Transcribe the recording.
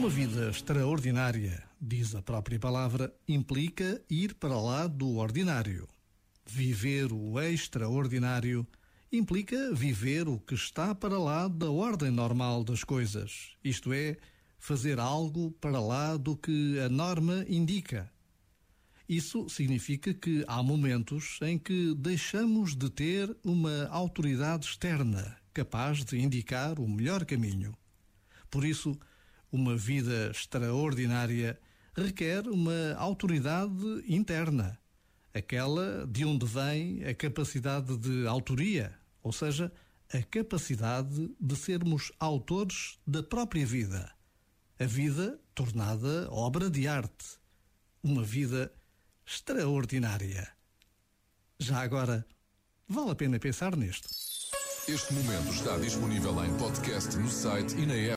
Uma vida extraordinária, diz a própria palavra, implica ir para lá do ordinário. Viver o extraordinário implica viver o que está para lá da ordem normal das coisas, isto é, fazer algo para lá do que a norma indica. Isso significa que há momentos em que deixamos de ter uma autoridade externa capaz de indicar o melhor caminho. Por isso, uma vida extraordinária requer uma autoridade interna, aquela de onde vem a capacidade de autoria, ou seja, a capacidade de sermos autores da própria vida. A vida tornada obra de arte. Uma vida extraordinária. Já agora, vale a pena pensar nisto. Este momento está disponível em podcast no site e na app.